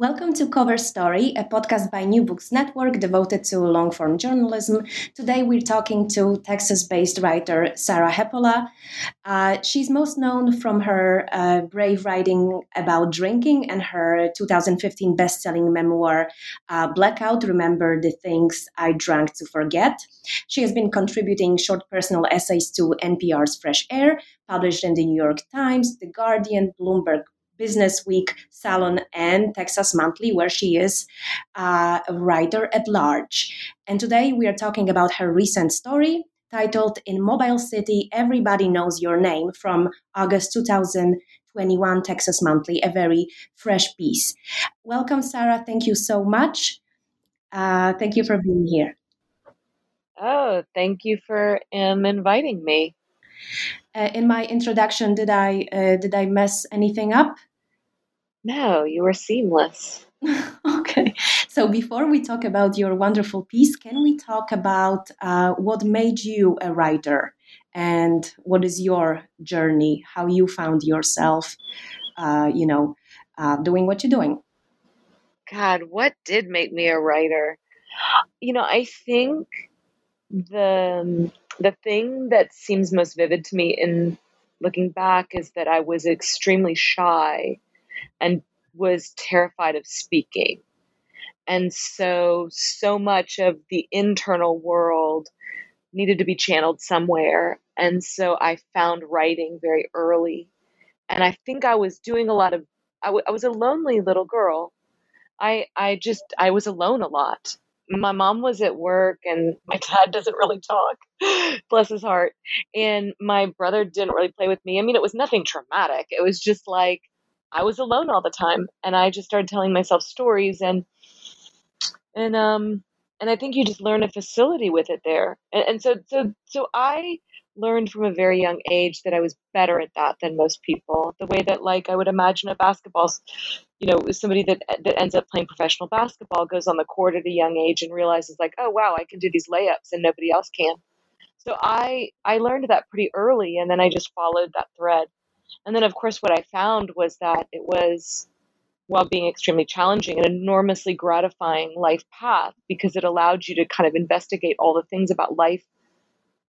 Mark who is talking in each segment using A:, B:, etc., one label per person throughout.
A: Welcome to Cover Story, a podcast by New Books Network devoted to long form journalism. Today we're talking to Texas based writer Sarah Hepola. Uh, she's most known from her uh, brave writing about drinking and her 2015 best selling memoir, uh, Blackout Remember the Things I Drank to Forget. She has been contributing short personal essays to NPR's Fresh Air, published in the New York Times, The Guardian, Bloomberg Business Week, Salon, and Texas Monthly, where she is uh, a writer at large. And today we are talking about her recent story titled In Mobile City, Everybody Knows Your Name from August 2021 Texas Monthly, a very fresh piece. Welcome, Sarah. Thank you so much. Uh, thank you for being here.
B: Oh, thank you for um, inviting me.
A: Uh, in my introduction, did I uh, did I mess anything up?
B: No, you were seamless.
A: okay. So before we talk about your wonderful piece, can we talk about uh, what made you a writer and what is your journey, how you found yourself, uh, you know, uh, doing what you're doing?
B: God, what did make me a writer? You know, I think the the thing that seems most vivid to me in looking back is that I was extremely shy and was terrified of speaking. And so, so much of the internal world needed to be channeled somewhere. And so I found writing very early. And I think I was doing a lot of, I, w- I was a lonely little girl. I, I just, I was alone a lot. My mom was at work and my dad doesn't really talk, bless his heart. And my brother didn't really play with me. I mean, it was nothing traumatic. It was just like, I was alone all the time and I just started telling myself stories and and um and I think you just learn a facility with it there. And, and so so so I learned from a very young age that I was better at that than most people. The way that like I would imagine a basketball you know, somebody that that ends up playing professional basketball goes on the court at a young age and realizes like, oh wow, I can do these layups and nobody else can. So I I learned that pretty early and then I just followed that thread. And then, of course, what I found was that it was, while being extremely challenging, an enormously gratifying life path because it allowed you to kind of investigate all the things about life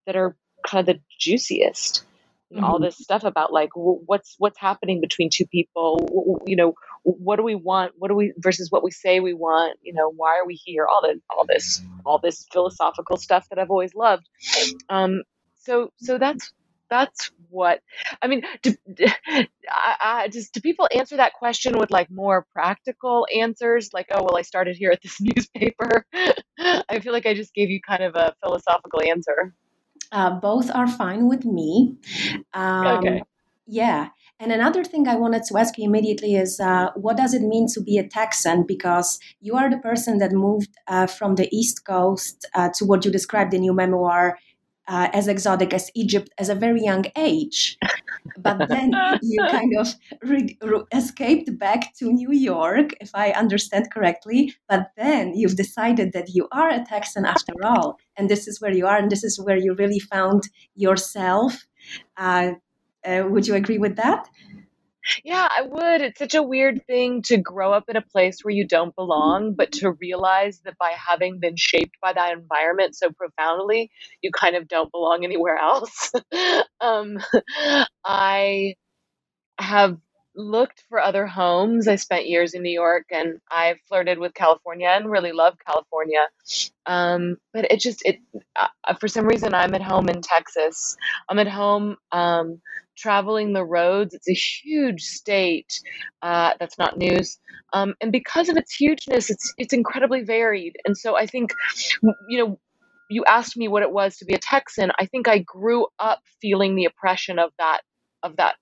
B: that are kind of the juiciest. Mm-hmm. All this stuff about like what's what's happening between two people, you know, what do we want, what do we versus what we say we want, you know, why are we here? All the all this all this philosophical stuff that I've always loved. Um, so so that's that's what I mean. Do, I, I, just do people answer that question with like more practical answers? Like, oh well, I started here at this newspaper. I feel like I just gave you kind of a philosophical answer.
A: Uh, both are fine with me. Um, okay. Yeah. And another thing I wanted to ask you immediately is uh, what does it mean to be a Texan? Because you are the person that moved uh, from the East Coast uh, to what you described in your memoir uh, as exotic as Egypt as a very young age. But then you kind of re- re- escaped back to New York, if I understand correctly. But then you've decided that you are a Texan after all. And this is where you are, and this is where you really found yourself. Uh, uh, would you agree with that?
B: Yeah, I would. It's such a weird thing to grow up in a place where you don't belong, but to realize that by having been shaped by that environment so profoundly, you kind of don't belong anywhere else. um, I have looked for other homes. I spent years in New York and I flirted with California and really love California. Um, but it just, it, uh, for some reason, I'm at home in Texas. I'm at home um, traveling the roads. It's a huge state. Uh, that's not news. Um, and because of its hugeness, it's, it's incredibly varied. And so I think, you know, you asked me what it was to be a Texan. I think I grew up feeling the oppression of that of that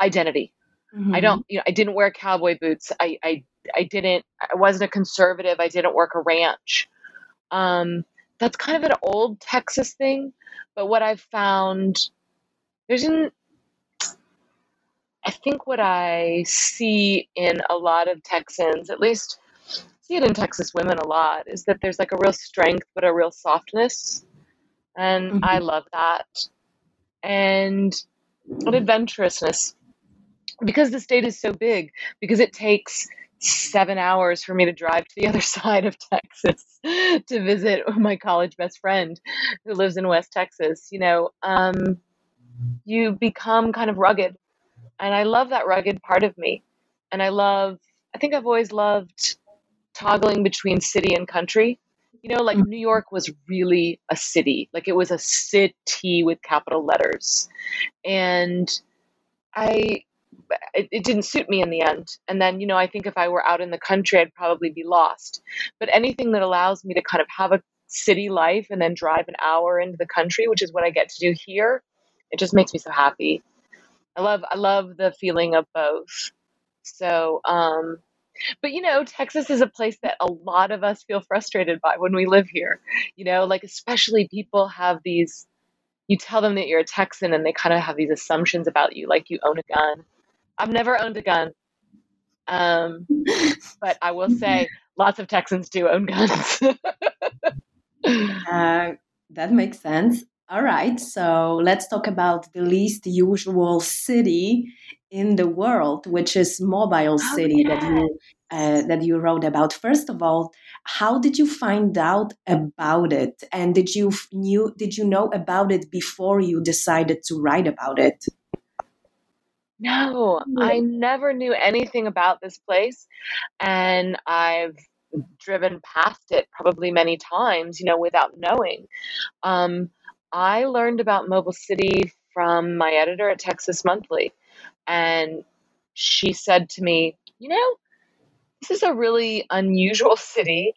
B: identity. Mm-hmm. I don't, you know, I didn't wear cowboy boots. I, I, I didn't, I wasn't a conservative. I didn't work a ranch. Um, that's kind of an old Texas thing. But what I've found, there's an, I think what I see in a lot of Texans, at least see it in Texas women a lot, is that there's like a real strength, but a real softness. And mm-hmm. I love that and an adventurousness because the state is so big because it takes seven hours for me to drive to the other side of Texas to visit my college best friend who lives in West Texas. You know, um, you become kind of rugged. And I love that rugged part of me. And I love, I think I've always loved toggling between city and country. You know, like New York was really a city, like it was a city with capital letters. And I, it, it, didn't suit me in the end. And then, you know, I think if I were out in the country, I'd probably be lost. But anything that allows me to kind of have a city life and then drive an hour into the country, which is what I get to do here, it just makes me so happy. I love I love the feeling of both. So, um, but you know, Texas is a place that a lot of us feel frustrated by when we live here. You know, like especially people have these you tell them that you're a Texan and they kind of have these assumptions about you, like you own a gun. I've never owned a gun. Um, but I will say lots of Texans do own guns.
A: uh, that makes sense. All right, so let's talk about the least usual city in the world, which is Mobile oh, City oh, yeah. that you uh, that you wrote about. First of all, how did you find out about it, and did you knew did you know about it before you decided to write about it?
B: No, I never knew anything about this place, and I've driven past it probably many times, you know, without knowing. Um, I learned about Mobile City from my editor at Texas Monthly, and she said to me, You know, this is a really unusual city,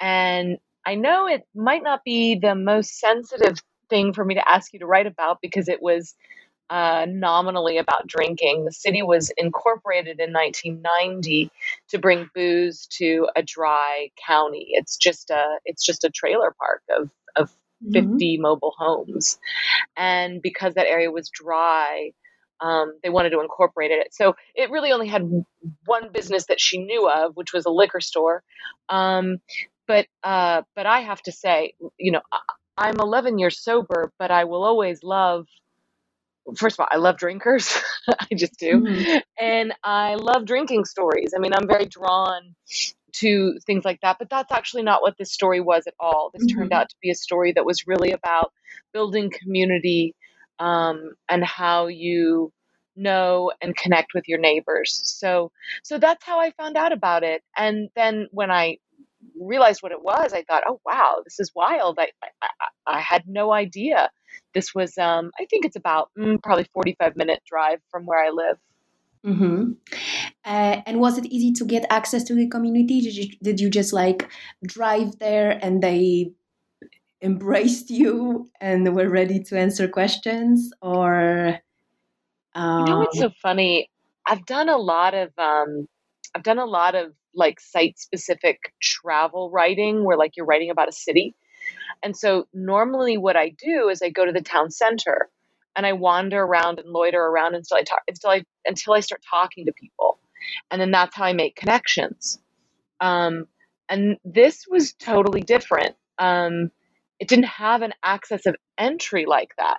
B: and I know it might not be the most sensitive thing for me to ask you to write about because it was uh, nominally about drinking. The city was incorporated in 1990 to bring booze to a dry county. It's just a it's just a trailer park of of mm-hmm. 50 mobile homes, and because that area was dry. Um, they wanted to incorporate it. So it really only had one business that she knew of, which was a liquor store. Um, but uh, but I have to say, you know, I'm 11 years sober, but I will always love first of all, I love drinkers. I just do. Mm-hmm. And I love drinking stories. I mean, I'm very drawn to things like that, but that's actually not what this story was at all. This mm-hmm. turned out to be a story that was really about building community um, and how you know and connect with your neighbors. So so that's how I found out about it. And then when I realized what it was, I thought, oh wow, this is wild. I I, I had no idea this was, um, I think it's about mm, probably 45 minute drive from where I live.
A: Mm-hmm. Uh, and was it easy to get access to the community? Did you did you just like drive there and they embraced you and were ready to answer questions, or?
B: Um... You know what's um, so funny? I've done a lot of um, I've done a lot of like site specific travel writing where like you're writing about a city. And so normally what I do is I go to the town center and I wander around and loiter around until I talk until I until I start talking to people. And then that's how I make connections. Um, and this was totally different. Um, it didn't have an access of entry like that.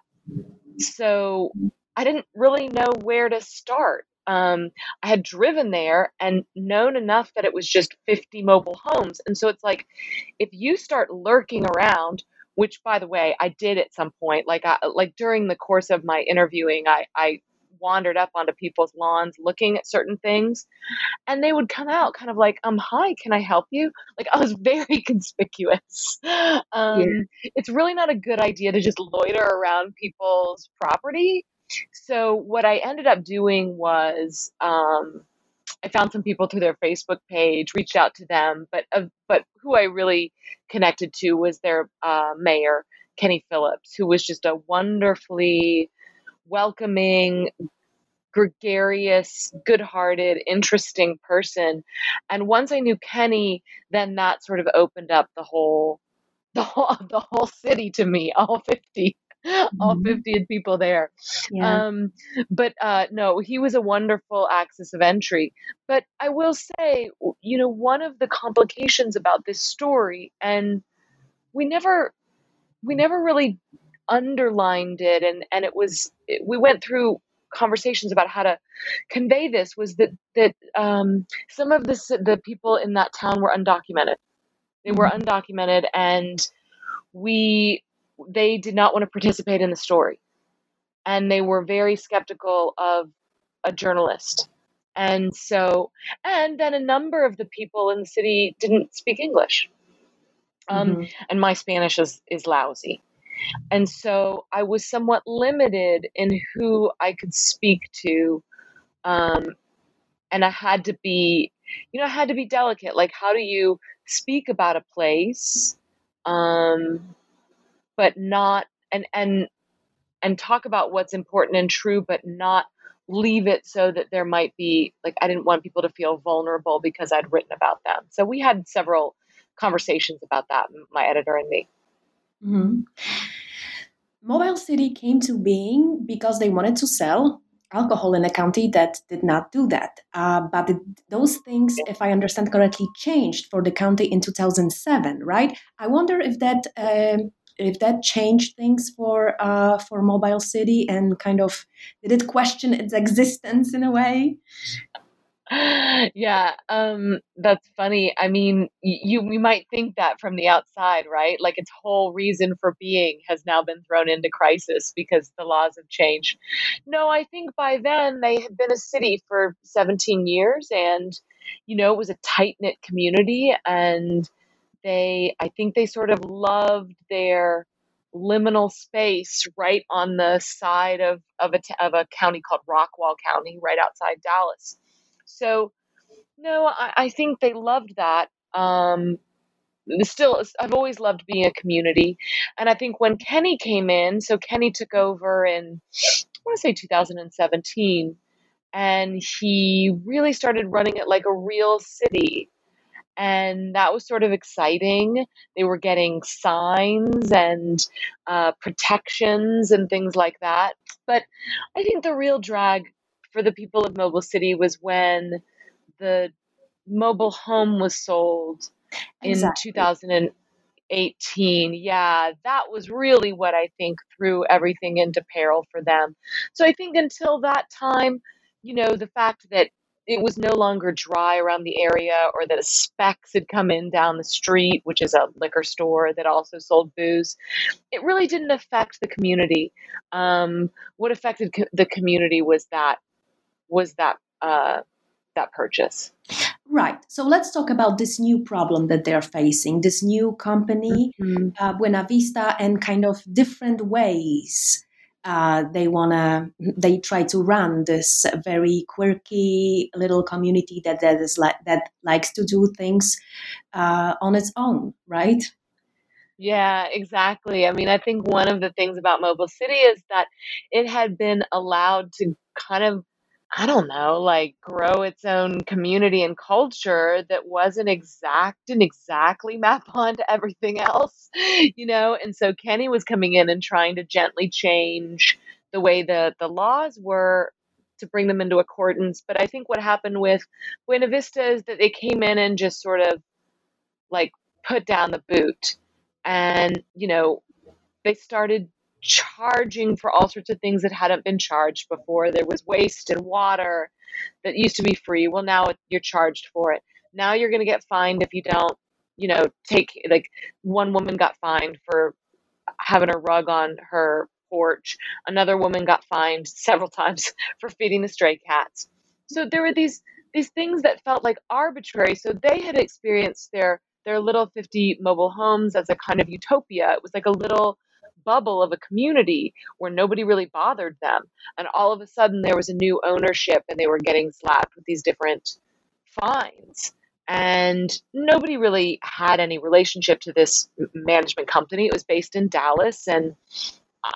B: So I didn't really know where to start um, I had driven there and known enough that it was just 50 mobile homes. And so it's like, if you start lurking around, which by the way, I did at some point, like, I, like during the course of my interviewing, I, I wandered up onto people's lawns looking at certain things and they would come out kind of like um hi can i help you like i was very conspicuous um yeah. it's really not a good idea to just loiter around people's property so what I ended up doing was um, I found some people through their Facebook page, reached out to them, but uh, but who I really connected to was their uh, mayor, Kenny Phillips, who was just a wonderfully welcoming, gregarious, good-hearted, interesting person. And once I knew Kenny, then that sort of opened up the whole the whole the whole city to me, all 50 all mm-hmm. 50 people there. Yeah. Um, but uh, no, he was a wonderful access of entry. But I will say, you know, one of the complications about this story, and we never, we never really underlined it, and and it was we went through conversations about how to convey this was that that um, some of the the people in that town were undocumented. They were mm-hmm. undocumented, and we they did not want to participate in the story, and they were very skeptical of a journalist. And so, and then a number of the people in the city didn't speak English. Um, mm-hmm. And my Spanish is, is lousy. And so I was somewhat limited in who I could speak to. Um, and I had to be, you know, I had to be delicate. Like, how do you speak about a place, um, but not, and, and, and talk about what's important and true, but not leave it so that there might be, like, I didn't want people to feel vulnerable because I'd written about them. So we had several conversations about that, my editor and me.
A: Mm-hmm. Mobile City came to being because they wanted to sell alcohol in a county that did not do that. Uh, but those things, if I understand correctly, changed for the county in 2007, right? I wonder if that uh, if that changed things for uh, for Mobile City and kind of did it question its existence in a way?
B: yeah, um, that's funny. I mean, you we might think that from the outside, right? Like its whole reason for being has now been thrown into crisis because the laws have changed. No, I think by then they had been a city for 17 years and you know, it was a tight-knit community and they I think they sort of loved their liminal space right on the side of of a, of a county called Rockwall County right outside Dallas so, no, I, I think they loved that. Um, still, I've always loved being a community. And I think when Kenny came in, so Kenny took over in, I want to say 2017, and he really started running it like a real city. And that was sort of exciting. They were getting signs and uh, protections and things like that. But I think the real drag for the people of Mobile City was when the mobile home was sold exactly. in 2018. Yeah, that was really what I think threw everything into peril for them. So I think until that time, you know, the fact that it was no longer dry around the area or that a Spec's had come in down the street, which is a liquor store that also sold booze. It really didn't affect the community. Um, what affected co- the community was that was that uh, that purchase.
A: Right. So let's talk about this new problem that they're facing. This new company, mm-hmm. uh, Buena Vista, and kind of different ways uh, they wanna they try to run this very quirky little community that that is like that likes to do things uh, on its own, right?
B: Yeah, exactly. I mean, I think one of the things about Mobile City is that it had been allowed to kind of I don't know, like grow its own community and culture that wasn't exact and exactly map onto everything else, you know? And so Kenny was coming in and trying to gently change the way the, the laws were to bring them into accordance. But I think what happened with Buena Vista is that they came in and just sort of like put down the boot and, you know, they started charging for all sorts of things that hadn't been charged before. There was waste and water that used to be free. Well, now you're charged for it. Now you're going to get fined if you don't, you know, take like one woman got fined for having a rug on her porch. Another woman got fined several times for feeding the stray cats. So there were these these things that felt like arbitrary. So they had experienced their their little 50 mobile homes as a kind of utopia. It was like a little bubble of a community where nobody really bothered them. And all of a sudden, there was a new ownership and they were getting slapped with these different fines. And nobody really had any relationship to this management company. It was based in Dallas. And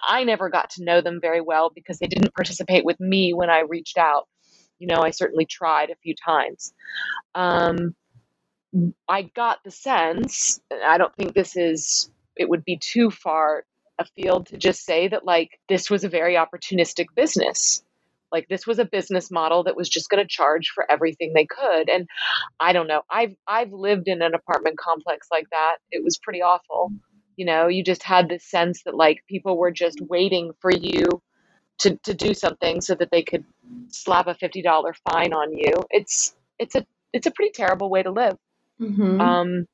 B: I never got to know them very well because they didn't participate with me when I reached out. You know, I certainly tried a few times. Um, I got the sense, I don't think this is, it would be too far a field to just say that like this was a very opportunistic business like this was a business model that was just going to charge for everything they could and i don't know i've i've lived in an apartment complex like that it was pretty awful you know you just had this sense that like people were just waiting for you to, to do something so that they could slap a $50 fine on you. It's, it's a, it's a pretty terrible way to live.
A: Mhm.
B: Um,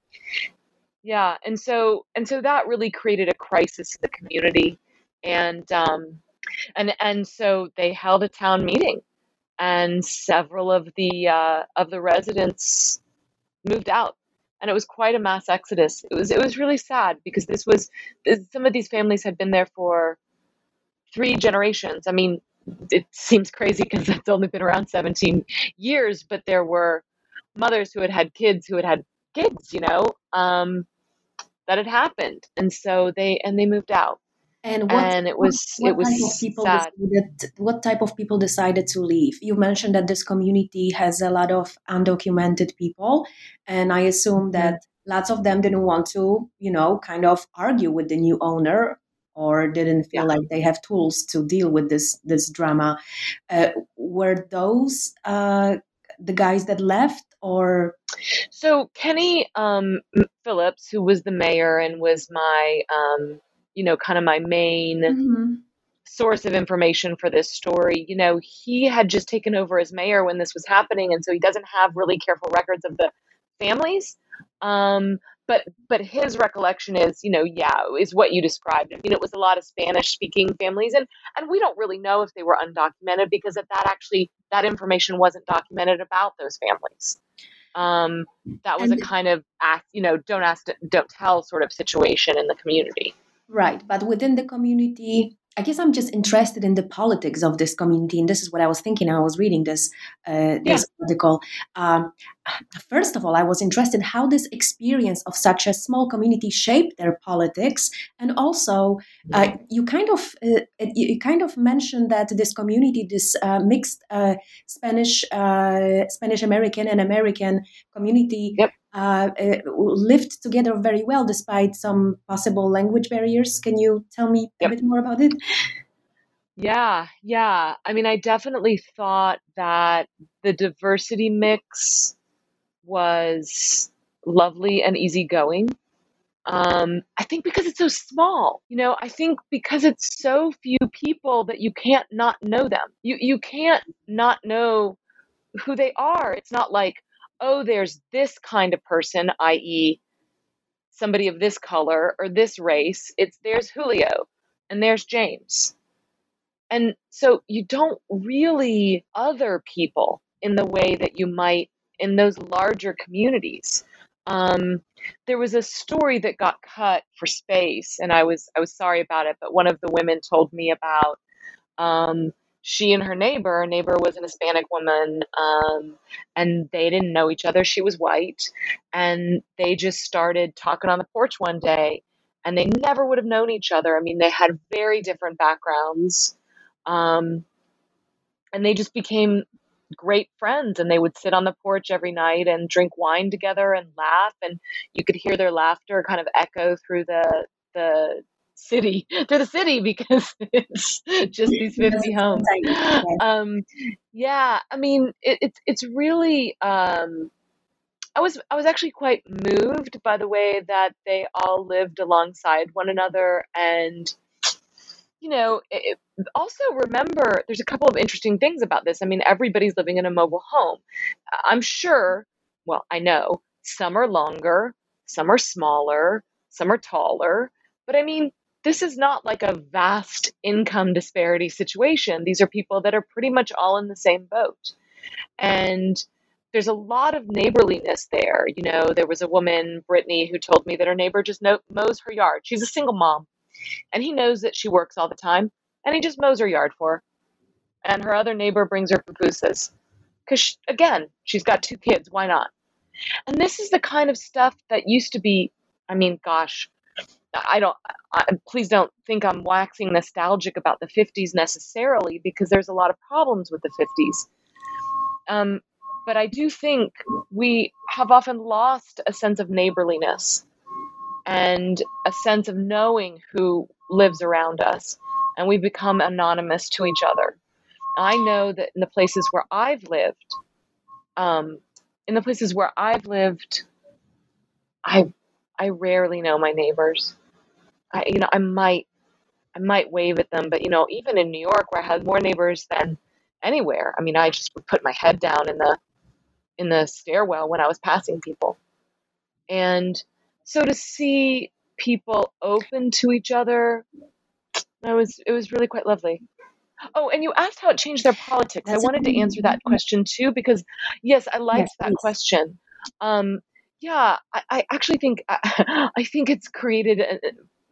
B: yeah, and so and so that really created a crisis in the community, and um, and and so they held a town meeting, and several of the uh, of the residents moved out, and it was quite a mass exodus. It was it was really sad because this was some of these families had been there for three generations. I mean, it seems crazy because it's only been around 17 years, but there were mothers who had had kids who had had kids, you know, um, that had happened, and so they and they moved out,
A: And what,
B: and it was
A: what
B: it was
A: type of people
B: sad.
A: decided? What type of people decided to leave? You mentioned that this community has a lot of undocumented people, and I assume that lots of them didn't want to, you know, kind of argue with the new owner or didn't feel
B: Yeah.
A: like they have tools to deal with this this drama. Uh, were those uh, the guys that left, or
B: So Kenny um, Phillips, who was the mayor and was my, um, you know, kind of my main
A: Mhm.
B: source of information for this story, you know, he had just taken over as mayor when this was happening, and so he doesn't have really careful records of the families. Um, but but his recollection is, you know, yeah, is what you described. I mean, it was a lot of Spanish-speaking families, and and we don't really know if they were undocumented because that that actually that information wasn't documented about those families. Um, that was a kind of ask, you know, don't ask, don't tell sort of situation in the community.
A: Right, but within the community, I guess I'm just interested in the politics of this community, and this is what I was thinking. I was reading this uh, this article. Um, first of all, I was interested how this experience of such a small community shaped their politics, and also uh, you kind of uh, you kind of mentioned that this community, this uh, mixed uh, Spanish uh, Spanish American and American community,
B: Yep.
A: uh, uh, lived together very well despite some possible language barriers. Can you tell me a bit more about it?
B: Yeah, yeah. I mean, I definitely thought that the diversity mix was lovely and easygoing. Um, I think because it's so small, you know, I think because it's so few people that you can't not know them. You you can't not know who they are. It's not like, oh, there's this kind of person, i.e., somebody of this color or this race. It's there's Julio and there's James. And so you don't really other people in the way that you might in those larger communities. Um, there was a story that got cut for space, and I was I was sorry about it. But one of the women told me about um, she and her neighbor. Her neighbor was an Hispanic woman, um, and they didn't know each other. She was white, and they just started talking on the porch one day, and they never would have known each other. I mean, they had very different backgrounds, um, and they just became great friends. And they would sit on the porch every night and drink wine together and laugh, and you could hear their laughter kind of echo through the the city through the city because it's just these 50 homes um yeah i mean it, it's it's really um i was i was actually quite moved by the way that they all lived alongside one another and you know it, also remember there's a couple of interesting things about this i mean everybody's living in a mobile home i'm sure well i know some are longer some are smaller some are taller but i mean this is not like a vast income disparity situation. These are people that are pretty much all in the same boat. And there's a lot of neighborliness there. You know, there was a woman, Brittany, who told me that her neighbor just mows her yard. She's a single mom, and he knows that she works all the time, and he just mows her yard for her. And her other neighbor brings her pupusas. Because, again, she's got two kids. Why not? And this is the kind of stuff that used to be, I mean, gosh, I don't, I, please don't think I'm waxing nostalgic about the 50s necessarily, because there's a lot of problems with the 50s. Um, but I do think we have often lost a sense of neighborliness and a sense of knowing who lives around us, and we become anonymous to each other. I know that in the places where I've lived, um, in the places where I've lived, I I rarely know my neighbors. I you know I might I might wave at them, but you know, even in New York where I had more neighbors than anywhere, I mean, I just would put my head down in the in the stairwell when I was passing people. And so to see people open to each other, it was it was really quite lovely. Oh, and you asked how it changed their politics.
A: That's
B: I wanted to answer that question too because yes, I liked
A: Yes,
B: that
A: please.
B: question. Um, yeah, I, I actually think I think it's created a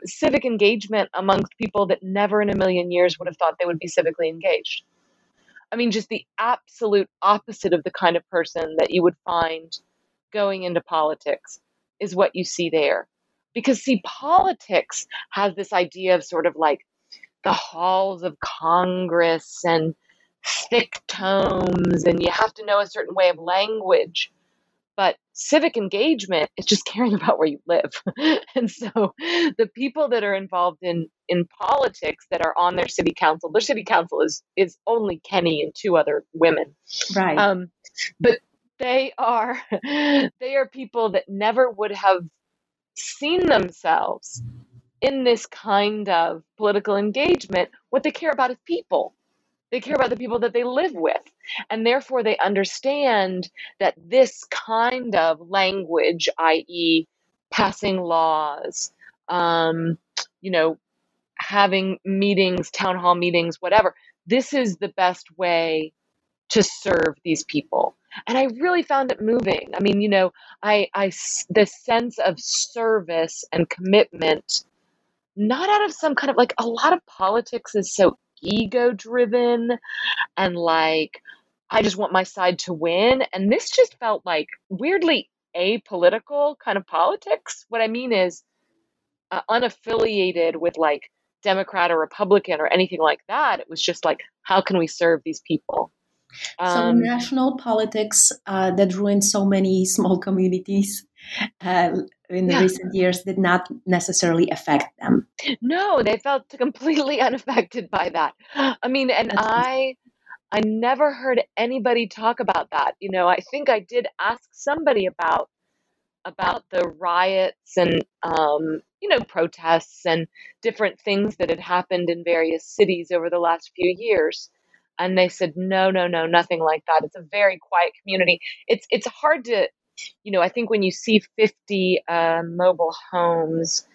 B: civic engagement amongst people that never in a million years would have thought they would be civically engaged. I mean, just the absolute opposite of the kind of person that you would find going into politics is what you see there. Because, see, politics has this idea of sort of like the halls of Congress and thick tomes, and you have to know a certain way of language. But civic engagement is just caring about where you live. and so the people that are involved in, in politics that are on their city council, their city council is, is only Kenny and two other women.
A: Right.
B: Um, but they are they are people that never would have seen themselves in this kind of political engagement. What they care about is people. They care about the people that they live with. And therefore, they understand that this kind of language, i.e., passing laws, um, you know, having meetings, town hall meetings, whatever, this is the best way to serve these people. And I really found it moving. I mean, you know, i i the sense of service and commitment, not out of some kind of like a lot of politics is so ego driven and like I just want my side to win. And this just felt like weirdly apolitical kind of politics. What I mean is uh, unaffiliated with like Democrat or Republican or anything like that. It was just like, how can we serve these people?
A: So
B: Um,
A: national politics uh, that ruined so many small communities uh, in
B: Yeah.
A: recent years did not necessarily affect them.
B: no, they felt completely unaffected by that. I mean, and
A: That's
B: I I never heard anybody talk about that. You know, I think I did ask somebody about about the riots and um, you know protests and different things that had happened in various cities over the last few years and they said no no no nothing like that. It's a very quiet community. It's it's hard to you know i think when you see 50 uh, mobile homes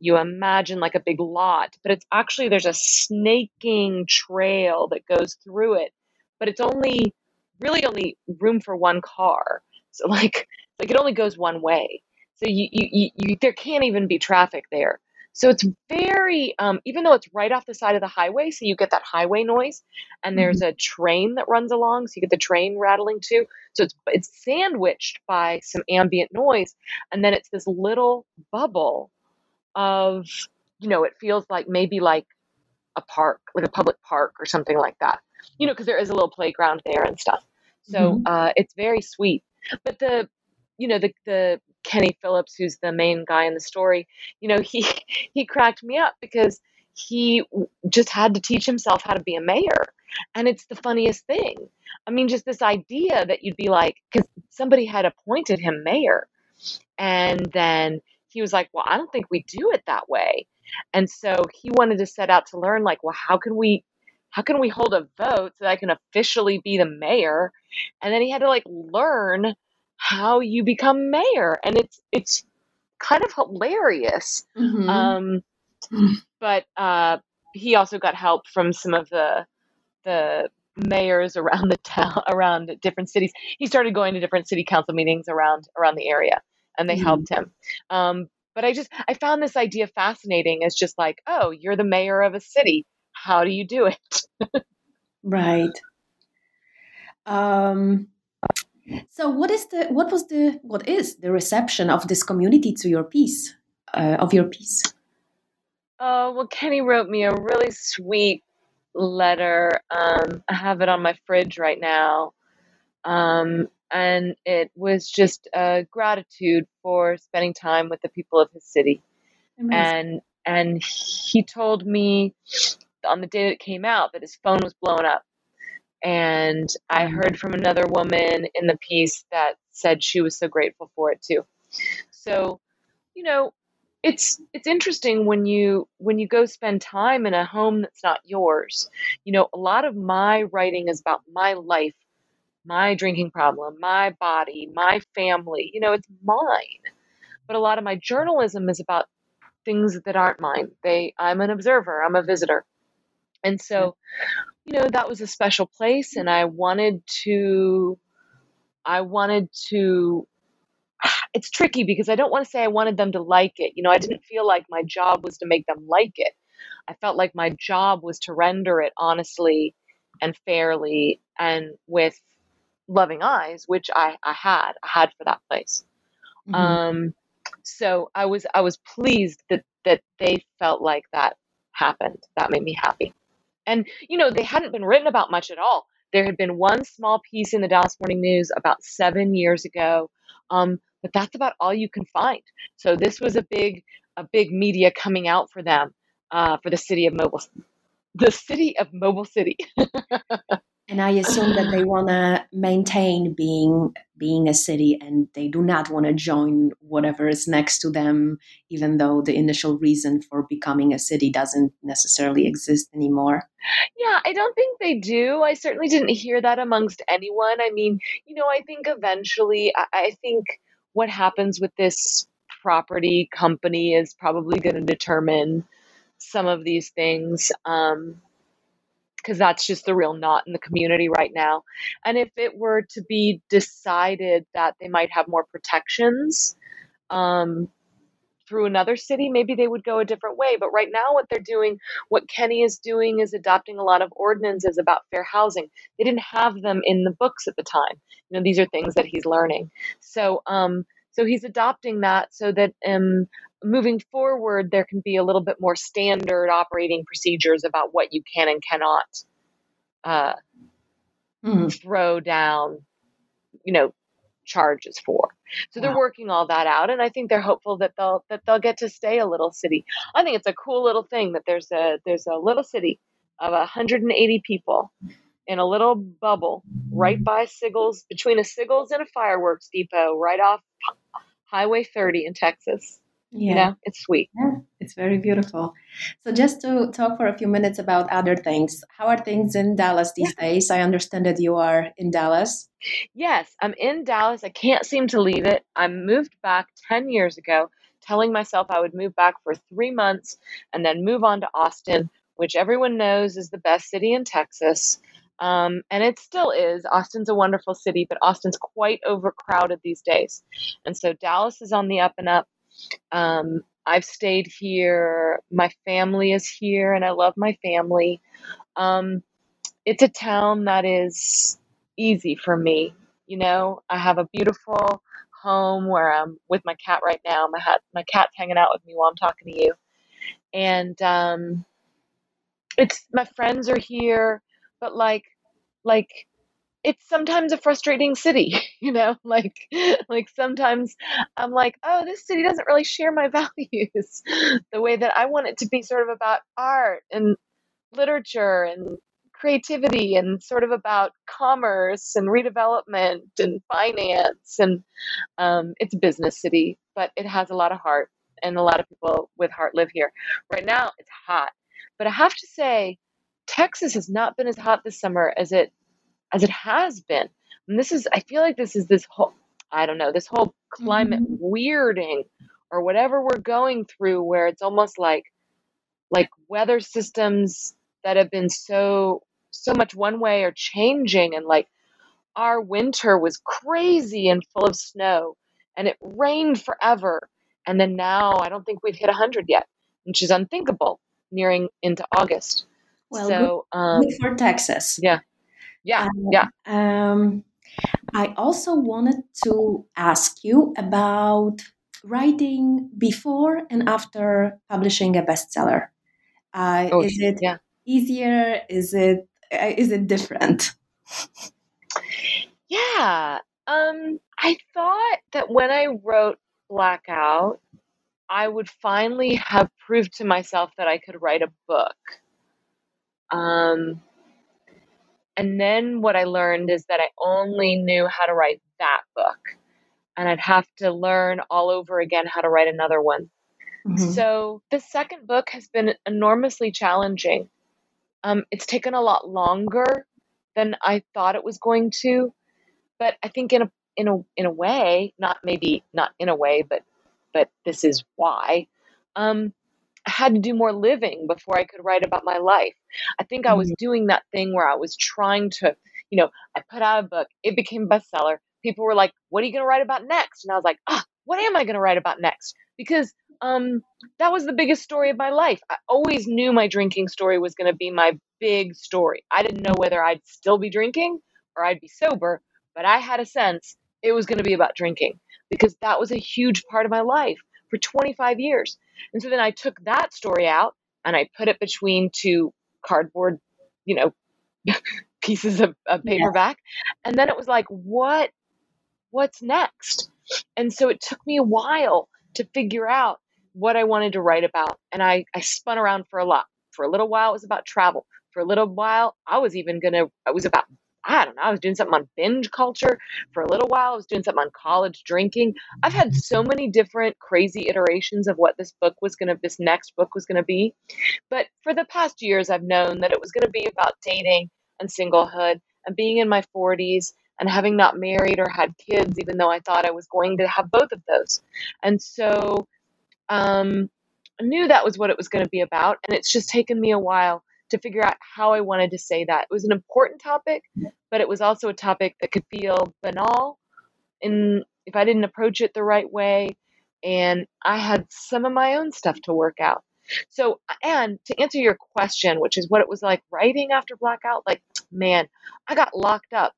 B: you imagine like a big lot but it's actually there's a snaking trail that goes through it but it's only really only room for one car. So like like it only goes one way. So you you, you, you there can't even be traffic there so it's very um, even though it's right off the side of the highway so you get that highway noise and there's a train that runs along so you get the train rattling too. So it's it's sandwiched by some ambient noise and then it's this little bubble of you know it feels like maybe like a park like a public park or something like that you know because there is a little playground there and stuff. So
A: Mhm.
B: uh, it's very sweet. But the you know the the kenny phillips who's the main guy in the story you know he he cracked me up because he just had to teach himself how to be a mayor and it's the funniest thing i mean just this idea that you'd be like because somebody had appointed him mayor and then he was like, Well, I don't think we do it that way. And so he wanted to set out to learn, like, well, how can we how can we hold a vote so that I can officially be the mayor? And then he had to like learn how you become mayor. And it's it's kind of hilarious.
A: Mhm.
B: Um but uh he also got help from some of the the mayors around the town around different cities he started going to different city council meetings around around the area and they
A: Mhm.
B: helped him um, but i just i found this idea fascinating as just like oh you're the mayor of a city how do you do it
A: Right. Um, so, what is the what was the what is the reception of this community to your piece uh, of your piece?
B: oh well kenny wrote me a really sweet letter um, i have it on my fridge right now um, and it was just uh, gratitude for spending time with the people of his city
A: Amazing.
B: and and he told me on the day that it came out that his phone was blown up and i heard from another woman in the piece that said she was so grateful for it too so you know it's it's interesting when you when you go spend time in a home that's not yours. You know, a lot of my writing is about my life, my drinking problem, my body, my family. You know, it's mine. But a lot of my journalism is about things that aren't mine. They I'm an observer, I'm a visitor. And so, you know, that was a special place and I wanted to I wanted to it's tricky because I don't want to say I wanted them to like it. You know, I didn't feel like my job was to make them like it. I felt like my job was to render it honestly and fairly and with loving eyes, which I, I had, I had for that place. Mm-hmm. Um, so I was, I was pleased that, that they felt like that happened. That made me happy. And, you know, they hadn't been written about much at all. There had been one small piece in the Dallas Morning News about seven years ago um, but that's about all you can find. So this was a big, a big media coming out for them, uh, for the city of Mobile, the city of Mobile City.
A: and I assume that they want to maintain being being a city, and they do not want to join whatever is next to them, even though the initial reason for becoming a city doesn't necessarily exist anymore.
B: Yeah, I don't think they do. I certainly didn't hear that amongst anyone. I mean, you know, I think eventually, I, I think what happens with this property company is probably going to determine some of these things um, because that's just the real knot in the community right now. And if it were to be decided that they might have more protections um, through another city, maybe they would go a different way. But right now, what they're doing, what Kenny is doing, is adopting a lot of ordinances about fair housing. They didn't have them in the books at the time. You know, these are things that he's learning. So, um, so he's adopting that so that um, moving forward, there can be a little bit more standard operating procedures about what you can and cannot uh, mm-hmm. throw down, you know, charges for. So they're working all that out, and I think they're hopeful that they'll that they'll get to stay a little city. I think it's a cool little thing that there's a there's a little city of 180 people in a little bubble right by Siggles, between a Siggles and a fireworks depot, right off Highway 30 in Texas. Yeah. You know, it's sweet.
A: Yeah, it's very beautiful. So, just to talk for a few minutes about other things, how are things in Dallas these yeah. days? I understand that you are in Dallas.
B: Yes, I'm in Dallas. I can't seem to leave it. I moved back 10 years ago, telling myself I would move back for three months and then move on to Austin, which everyone knows is the best city in Texas. Um, and it still is. Austin's a wonderful city, but Austin's quite overcrowded these days. And so Dallas is on the up and up. Um, I've stayed here. My family is here, and I love my family. Um, it's a town that is easy for me. You know, I have a beautiful home where I'm with my cat right now. My hat, my cat's hanging out with me while I'm talking to you, and um, it's my friends are here. But like, like it's sometimes a frustrating city you know like like sometimes i'm like oh this city doesn't really share my values the way that i want it to be sort of about art and literature and creativity and sort of about commerce and redevelopment and finance and um, it's a business city but it has a lot of heart and a lot of people with heart live here. Right now it's hot but i have to say texas has not been as hot this summer as it as it has been. And this is, I feel like this is this whole, I don't know, this whole climate mm-hmm. weirding or whatever we're going through where it's almost like, like weather systems that have been so, so much one way are changing. And like our winter was crazy and full of snow and it rained forever. And then now I don't think we've hit 100 yet, which is unthinkable nearing into August.
A: Well, so, um, for Texas.
B: Yeah. Yeah, um, yeah.
A: Um, I also wanted to ask you about writing before and after publishing a bestseller. Uh, oh, is it yeah. easier? Is it uh, is it different?
B: yeah, um, I thought that when I wrote Blackout, I would finally have proved to myself that I could write a book. Um, and then what I learned is that I only knew how to write that book. And I'd have to learn all over again how to write another one. Mm-hmm. So the second book has been enormously challenging. Um, it's taken a lot longer than I thought it was going to, but I think in a in a in a way, not maybe not in a way, but but this is why. Um, I had to do more living before I could write about my life. I think I was mm-hmm. doing that thing where I was trying to, you know, I put out a book, it became a bestseller. People were like, "What are you going to write about next?" And I was like, "Ah, what am I going to write about next?" Because um, that was the biggest story of my life. I always knew my drinking story was going to be my big story. I didn't know whether I'd still be drinking or I'd be sober, but I had a sense it was going to be about drinking because that was a huge part of my life for 25 years. And so then I took that story out and I put it between two cardboard, you know, pieces of, of paperback. Yeah. And then it was like, what what's next? And so it took me a while to figure out what I wanted to write about. And I, I spun around for a lot. For a little while, it was about travel. For a little while, I was even going to, I was about, I don't know, I was doing something on binge culture. For a little while, I was doing something on college drinking. I've had so many different crazy iterations of what this book was going to, this next book was going to be. But for the past years, I've known that it was going to be about dating and singlehood and being in my 40s and having not married or had kids, even though I thought I was going to have both of those. And so um, I knew that was what it was going to be about. And it's just taken me a while to figure out how I wanted to say that. It was an important topic, but it was also a topic that could feel banal in if I didn't approach it the right way. And I had some of my own stuff to work out. So, and to answer your question, which is what it was like writing after blackout, like, man, I got locked up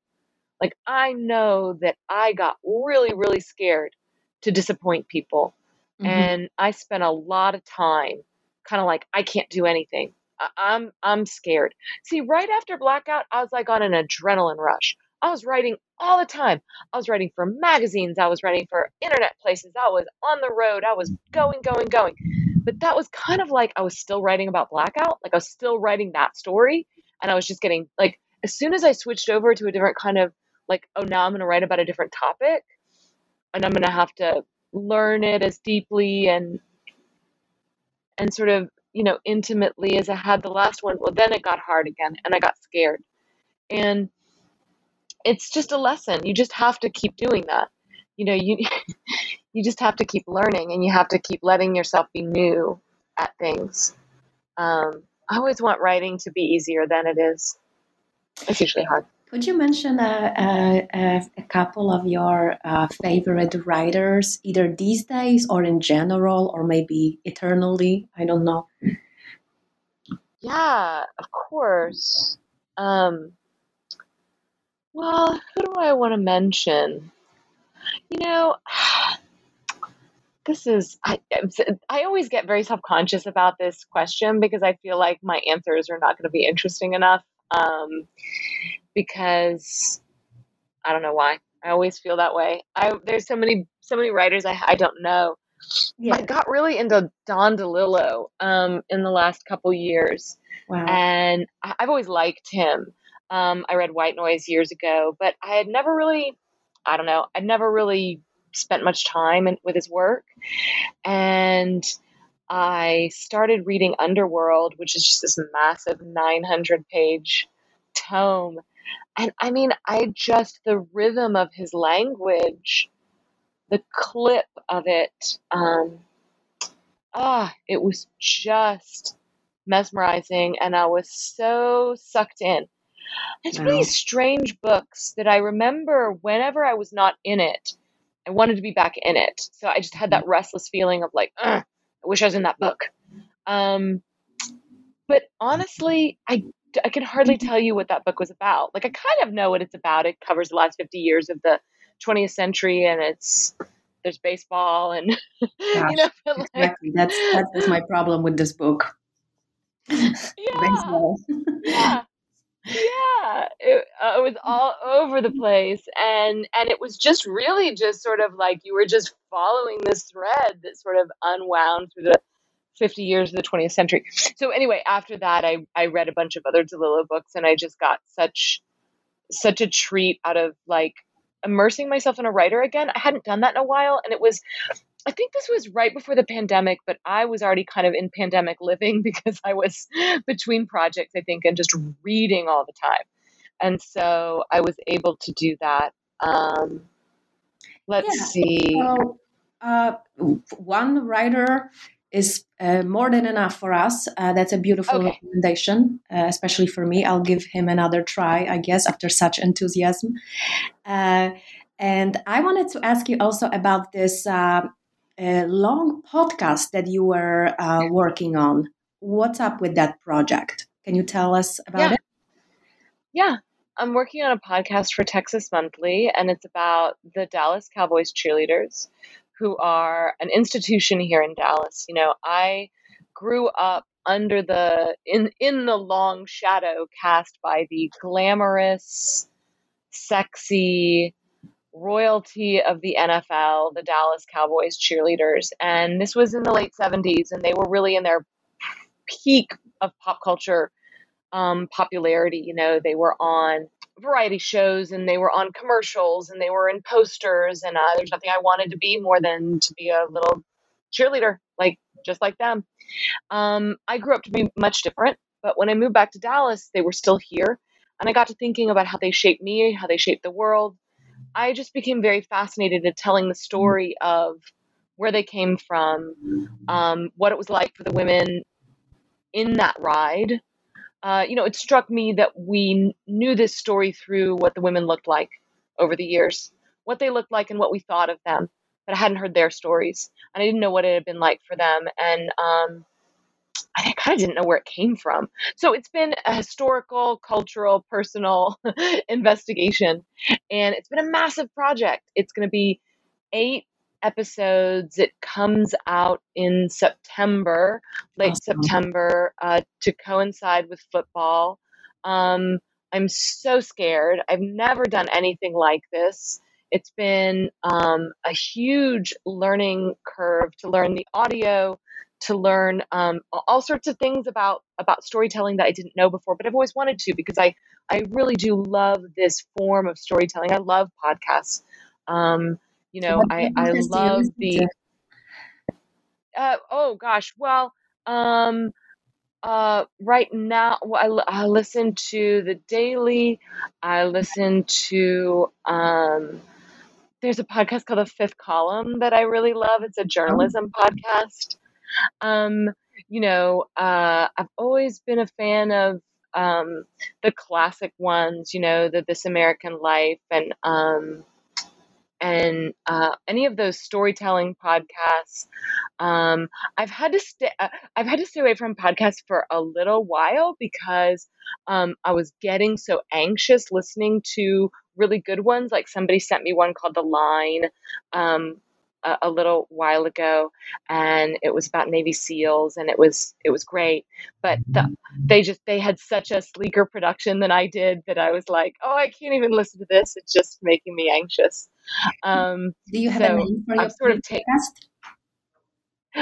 B: like, I know that I got really, really scared to disappoint people. Mm-hmm. And I spent a lot of time kind of like, I can't do anything. I'm I'm scared. See, right after blackout, I was like on an adrenaline rush. I was writing all the time. I was writing for magazines. I was writing for internet places. I was on the road. I was mm-hmm. going, going, going. But that was kind of like I was still writing about blackout. Like I was still writing that story. And I was just getting like, as soon as I switched over to a different kind of like, oh, now I'm going to write about a different topic and I'm going to have to learn it as deeply and and sort of you know intimately as I had the last one. Well, then it got hard again, and I got scared. And it's just a lesson. You just have to keep doing that. You know, you you just have to keep learning, and you have to keep letting yourself be new at things. Um, I always want writing to be easier than it is. It's usually hard.
A: Could you mention a, a, a couple of your uh, favorite writers, either these days or in general, or maybe eternally? I don't know.
B: Yeah, of course. Um, well, who do I want to mention? You know, this is I I always get very self conscious about this question because I feel like my answers are not going to be interesting enough. Um, because I don't know why. I always feel that way. I there's so many so many writers I I don't know. Yeah. I got really into Don DeLillo um, in the last couple years, wow. and I've always liked him. Um, I read White Noise years ago, but I had never really, I don't know, I'd never really spent much time in, with his work, and I started reading Underworld, which is just this massive 900 page tome and I mean, I just, the rhythm of his language, the clip of it, um, ah, it was just mesmerizing. And I was so sucked in. It's wow. really strange books that I remember whenever I was not in it, I wanted to be back in it. So I just had that restless feeling of like, I wish I was in that book. Um, but honestly, I I can hardly tell you what that book was about. Like I kind of know what it's about. It covers the last 50 years of the 20th century and it's there's baseball and Gosh, you know
A: like, exactly. that's that's my problem with this book.
B: Yeah. yeah. Yeah, it, uh, it was all over the place, and and it was just really just sort of like you were just following this thread that sort of unwound through the 50 years of the 20th century. So anyway, after that, I, I read a bunch of other DeLillo books and I just got such, such a treat out of like immersing myself in a writer again. I hadn't done that in a while. And it was, I think this was right before the pandemic, but I was already kind of in pandemic living because I was between projects, I think, and just reading all the time. And so I was able to do that. Um, let's yeah. see.
A: So, uh, one writer is uh, more than enough for us. Uh, that's a beautiful okay. recommendation, uh, especially for me. I'll give him another try, I guess, after such enthusiasm. Uh, and I wanted to ask you also about this uh, long podcast that you were uh, working on. What's up with that project? Can you tell us about
B: yeah.
A: it?
B: Yeah. I'm working on a podcast for Texas Monthly, and it's about the Dallas Cowboys cheerleaders who are an institution here in Dallas. You know, I grew up under the in in the long shadow cast by the glamorous, sexy royalty of the NFL, the Dallas Cowboys cheerleaders. And this was in the late 70s, and they were really in their peak of pop culture um, popularity. You know, they were on variety shows and they were on commercials and they were in posters. And uh, there's nothing I wanted to be more than to be a little cheerleader, like just like them. Um, I grew up to be much different, but when I moved back to Dallas, they were still here. And I got to thinking about how they shaped me, how they shaped the world. I just became very fascinated at telling the story of where they came from, um, what it was like for the women in that ride, uh, you know, it struck me that we knew this story through what the women looked like over the years, what they looked like and what we thought of them. But I hadn't heard their stories, and I didn't know what it had been like for them, and um, I kind of didn't know where it came from. So it's been a historical, cultural, personal investigation, and it's been a massive project. It's going to be eight episodes. It comes out in September, late awesome. September, uh, to coincide with football. Um, I'm so scared. I've never done anything like this. It's been um, a huge learning curve to learn the audio, to learn um, all sorts of things about about storytelling that I didn't know before, but I've always wanted to because I I really do love this form of storytelling. I love podcasts. Um, you know, I, I love the. Uh, oh gosh, well, um, uh, right now, well, I, I listen to the Daily. I listen to um, there's a podcast called The Fifth Column that I really love. It's a oh. journalism podcast. Um, you know, uh, I've always been a fan of um, the classic ones. You know, the This American Life and um, and uh, any of those storytelling podcasts. Um, I've had to stay. Uh, I've had to stay away from podcasts for a little while because um, I was getting so anxious listening to really good ones. Like somebody sent me one called The Line. Um, a, a little while ago, and it was about Navy SEALs, and it was it was great. But the, they just they had such a sleeker production than I did that I was like, oh, I can't even listen to this. It's just making me anxious. Um,
A: Do you have so a name for your sort of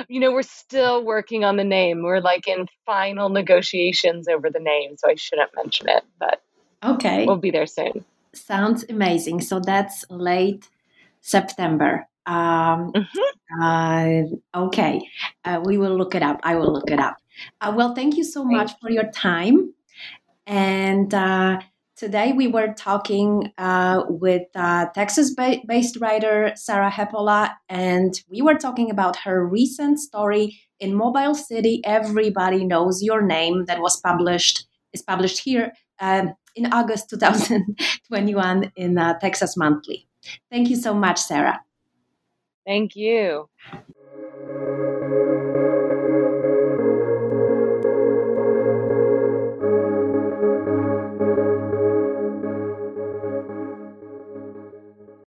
B: you know, we're still working on the name. We're like in final negotiations over the name, so I shouldn't mention it, but
A: okay,
B: we'll be there soon.
A: Sounds amazing. So that's late September. Um, mm-hmm. uh, okay, uh, we will look it up. I will look it up. Uh, well, thank you so much for your time. And uh, today we were talking uh, with uh, Texas based writer Sarah Hepola, and we were talking about her recent story in Mobile City. Everybody knows your name that was published is published here um, in August 2021 in Texas Monthly. Thank you so much, Sarah.
B: Thank you.